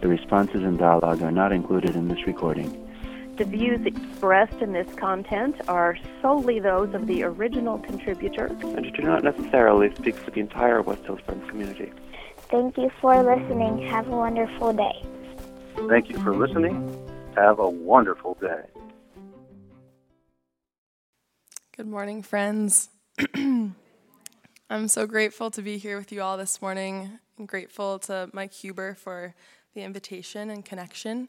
The responses and dialogue are not included in this recording. The views expressed in this content are solely those of the original contributor and do not necessarily speak for the entire West Hills Friends community. Thank you for listening. Have a wonderful day. Thank you for listening. Have a wonderful day. Good morning, friends. I'm so grateful to be here with you all this morning. I'm grateful to Mike Huber for the invitation and connection.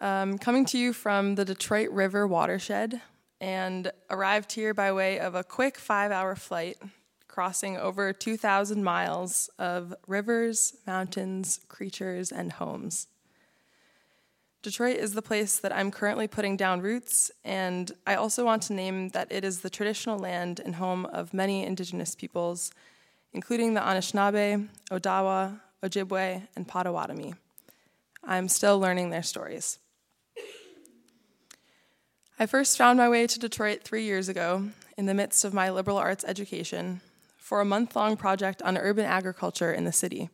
Um, coming to you from the Detroit River watershed and arrived here by way of a quick five hour flight crossing over 2,000 miles of rivers, mountains, creatures, and homes. Detroit is the place that I'm currently putting down roots, and I also want to name that it is the traditional land and home of many indigenous peoples, including the Anishinaabe, Odawa, Ojibwe, and Potawatomi. I'm still learning their stories. I first found my way to Detroit three years ago in the midst of my liberal arts education for a month long project on urban agriculture in the city.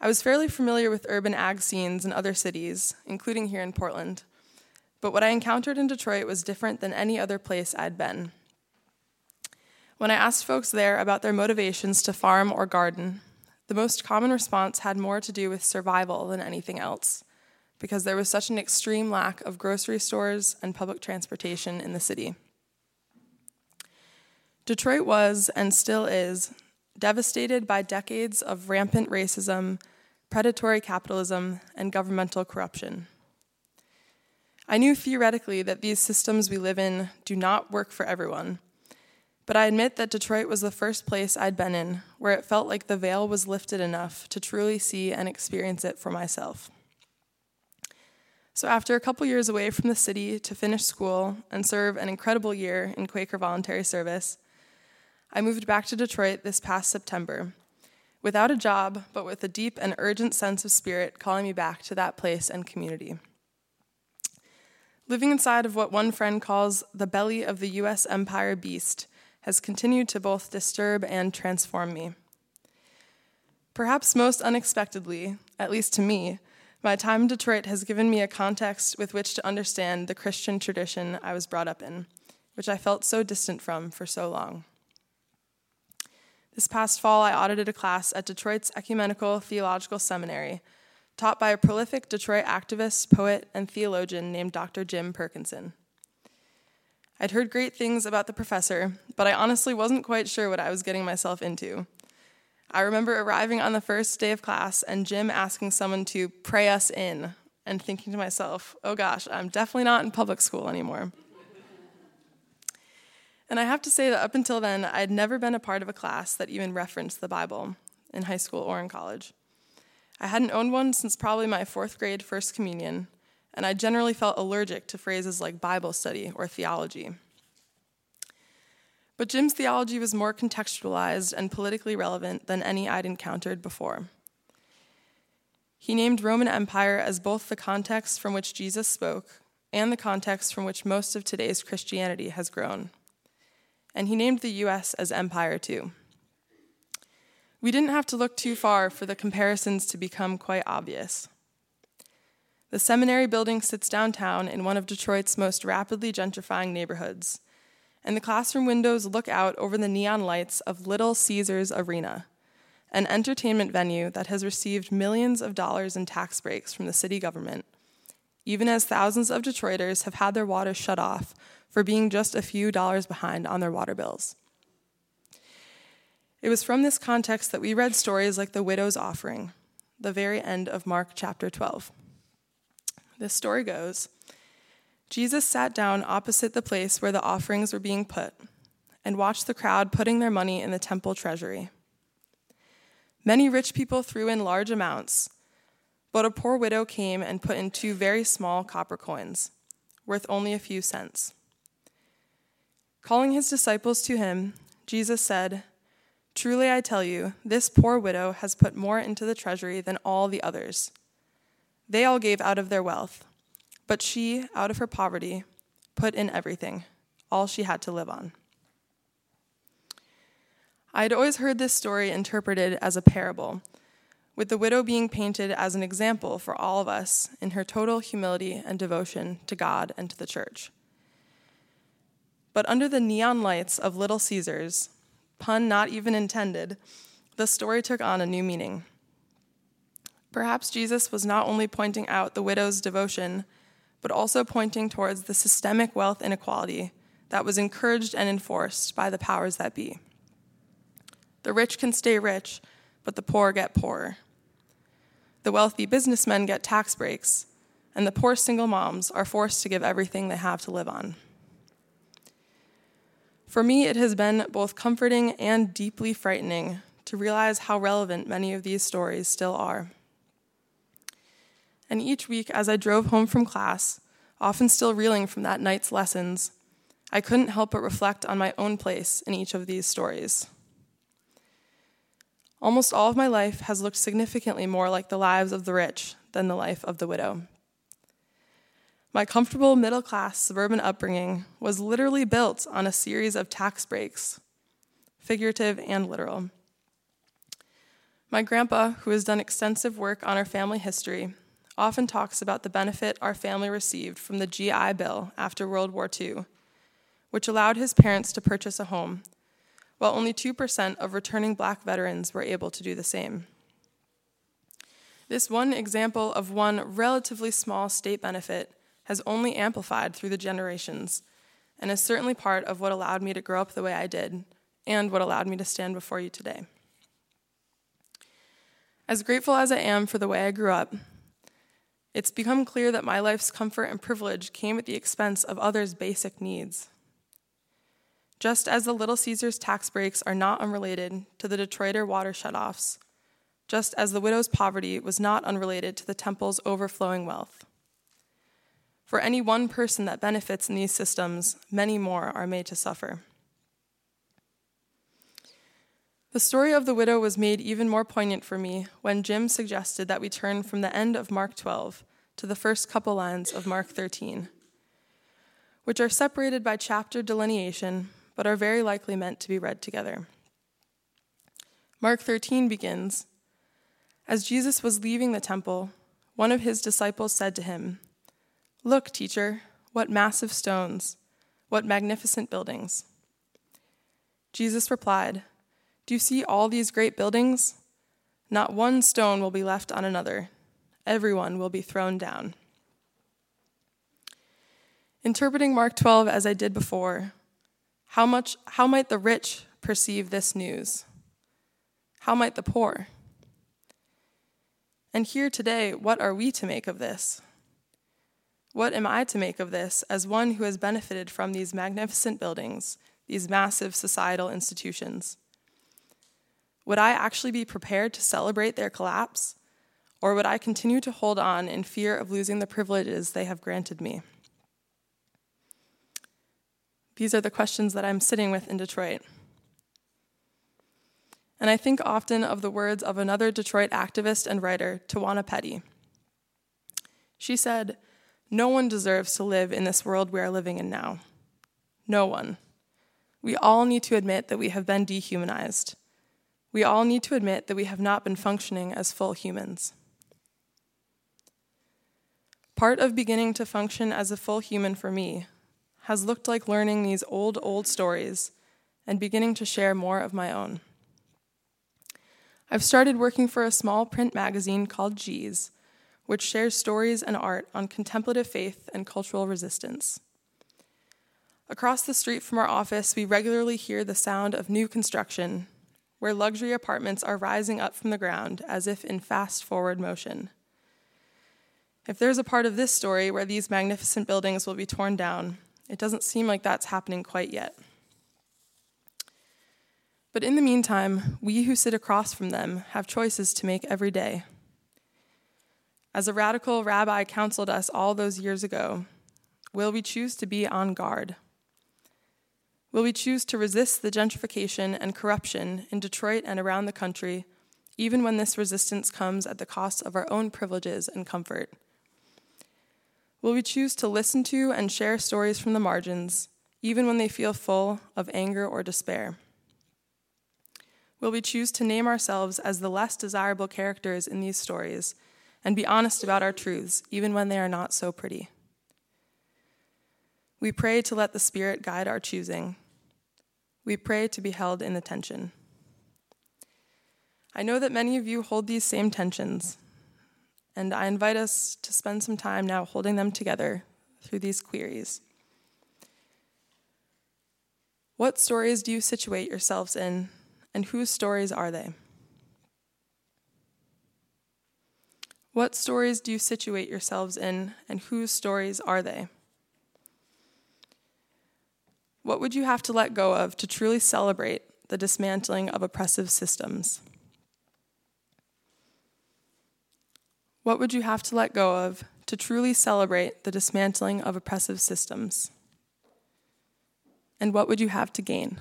I was fairly familiar with urban ag scenes in other cities, including here in Portland, but what I encountered in Detroit was different than any other place I'd been. When I asked folks there about their motivations to farm or garden, the most common response had more to do with survival than anything else, because there was such an extreme lack of grocery stores and public transportation in the city. Detroit was, and still is, devastated by decades of rampant racism, predatory capitalism, and governmental corruption. I knew theoretically that these systems we live in do not work for everyone, but I admit that Detroit was the first place I'd been in where it felt like the veil was lifted enough to truly see and experience it for myself. So, after a couple years away from the city to finish school and serve an incredible year in Quaker voluntary service, I moved back to Detroit this past September, without a job, but with a deep and urgent sense of spirit calling me back to that place and community. Living inside of what one friend calls the belly of the US empire beast has continued to both disturb and transform me. Perhaps most unexpectedly, at least to me, my time in Detroit has given me a context with which to understand the Christian tradition I was brought up in, which I felt so distant from for so long. This past fall, I audited a class at Detroit's Ecumenical Theological Seminary, taught by a prolific Detroit activist, poet, and theologian named Dr. Jim Perkinson. I'd heard great things about the professor, but I honestly wasn't quite sure what I was getting myself into. I remember arriving on the first day of class and Jim asking someone to pray us in, and thinking to myself, oh gosh, I'm definitely not in public school anymore. And I have to say that up until then, I'd never been a part of a class that even referenced the Bible in high school or in college. I hadn't owned one since probably my fourth grade First Communion, and I generally felt allergic to phrases like Bible study or theology. But Jim's theology was more contextualized and politically relevant than any I'd encountered before. He named Roman Empire as both the context from which Jesus spoke and the context from which most of today's Christianity has grown and he named the US as Empire too. We didn't have to look too far for the comparisons to become quite obvious. The seminary building sits downtown in one of Detroit's most rapidly gentrifying neighborhoods, and the classroom windows look out over the neon lights of Little Caesars Arena, an entertainment venue that has received millions of dollars in tax breaks from the city government, even as thousands of Detroiters have had their water shut off for being just a few dollars behind on their water bills. It was from this context that we read stories like the widow's offering, the very end of Mark chapter 12. This story goes Jesus sat down opposite the place where the offerings were being put and watched the crowd putting their money in the temple treasury. Many rich people threw in large amounts, But a poor widow came and put in two very small copper coins, worth only a few cents. Calling his disciples to him, Jesus said, Truly I tell you, this poor widow has put more into the treasury than all the others. They all gave out of their wealth, but she, out of her poverty, put in everything, all she had to live on. I had always heard this story interpreted as a parable, with the widow being painted as an example for all of us in her total humility and devotion to God and to the church. But under the neon lights of Little Caesars, pun not even intended, the story took on a new meaning. Perhaps Jesus was not only pointing out the widow's devotion, but also pointing towards the systemic wealth inequality that was encouraged and enforced by the powers that be. The rich can stay rich, but the poor get poorer. The wealthy businessmen get tax breaks, and the poor single moms are forced to give everything they have to live on. For me, it has been both comforting and deeply frightening to realize how relevant many of these stories still are. And each week, as I drove home from class, often still reeling from that night's lessons, I couldn't help but reflect on my own place in each of these stories. Almost all of my life has looked significantly more like the lives of the rich than the life of the widow. My comfortable middle class suburban upbringing was literally built on a series of tax breaks, figurative and literal. My grandpa, who has done extensive work on our family history, often talks about the benefit our family received from the GI Bill after World War II, which allowed his parents to purchase a home while only 2% of returning black veterans were able to do the same. This one example of one relatively small state benefit has only amplified through the generations and is certainly part of what allowed me to grow up the way I did and what allowed me to stand before you today. As grateful as I am for the way I grew up, it's become clear that my life's comfort and privilege came at the expense of others' basic needs. Just as the Little Caesars tax breaks are not unrelated to the Detroiter water shutoffs, just as the widow's poverty was not unrelated to the temple's overflowing wealth. For any one person that benefits in these systems, many more are made to suffer. The story of the widow was made even more poignant for me when Jim suggested that we turn from the end of Mark 12 to the first couple lines of Mark 13, which are separated by chapter delineation but are very likely meant to be read together. Mark 13 begins As Jesus was leaving the temple, one of his disciples said to him, Look, teacher, what massive stones, what magnificent buildings. Jesus replied, Do you see all these great buildings? Not one stone will be left on another, everyone will be thrown down. Interpreting Mark 12 as I did before, how, much, how might the rich perceive this news? How might the poor? And here today, what are we to make of this? What am I to make of this as one who has benefited from these magnificent buildings, these massive societal institutions? Would I actually be prepared to celebrate their collapse? Or would I continue to hold on in fear of losing the privileges they have granted me? These are the questions that I'm sitting with in Detroit. And I think often of the words of another Detroit activist and writer, Tawana Petty. She said, No one deserves to live in this world we are living in now. No one. We all need to admit that we have been dehumanized. We all need to admit that we have not been functioning as full humans. Part of beginning to function as a full human for me has looked like learning these old, old stories and beginning to share more of my own. I've started working for a small print magazine called Geez, which shares stories and art on contemplative faith and cultural resistance. Across the street from our office, we regularly hear the sound of new construction, where luxury apartments are rising up from the ground as if in fast forward motion. If there's a part of this story where these magnificent buildings will be torn down, it doesn't seem like that's happening quite yet. But in the meantime, we who sit across from them have choices to make every day. As a radical rabbi counseled us all those years ago, will we choose to be on guard? Will we choose to resist the gentrification and corruption in Detroit and around the country, even when this resistance comes at the cost of our own privileges and comfort? Will we choose to listen to and share stories from the margins, even when they feel full of anger or despair? Will we choose to name ourselves as the less desirable characters in these stories and be honest about our truths, even when they are not so pretty? We pray to let the Spirit guide our choosing. We pray to be held in the tension. I know that many of you hold these same tensions, and I invite us to spend some time now holding them together through these queries. What stories do you situate yourselves in, and whose stories are they? What stories do you situate yourselves in, and whose stories are they? What would you have to let go of to truly celebrate the dismantling of oppressive systems? What would you have to let go of to truly celebrate the dismantling of oppressive systems? And what would you have to gain?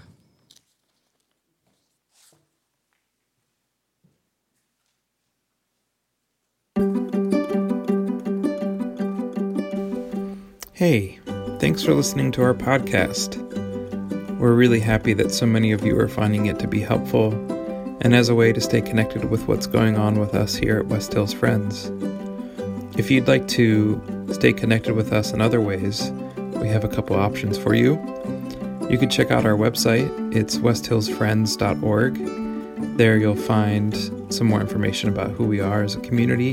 Hey, thanks for listening to our podcast. We're really happy that so many of you are finding it to be helpful and as a way to stay connected with what's going on with us here at West Hills Friends. If you'd like to stay connected with us in other ways, we have a couple options for you. You can check out our website, it's westhillsfriends.org. There you'll find some more information about who we are as a community.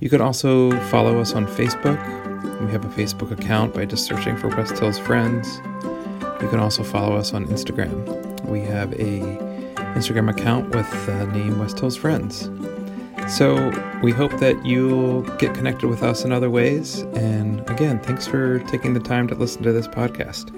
You can also follow us on Facebook. We have a Facebook account by just searching for West Hills Friends. You can also follow us on Instagram. We have a Instagram account with uh, the name West Hills Friends. So we hope that you'll get connected with us in other ways. And again, thanks for taking the time to listen to this podcast.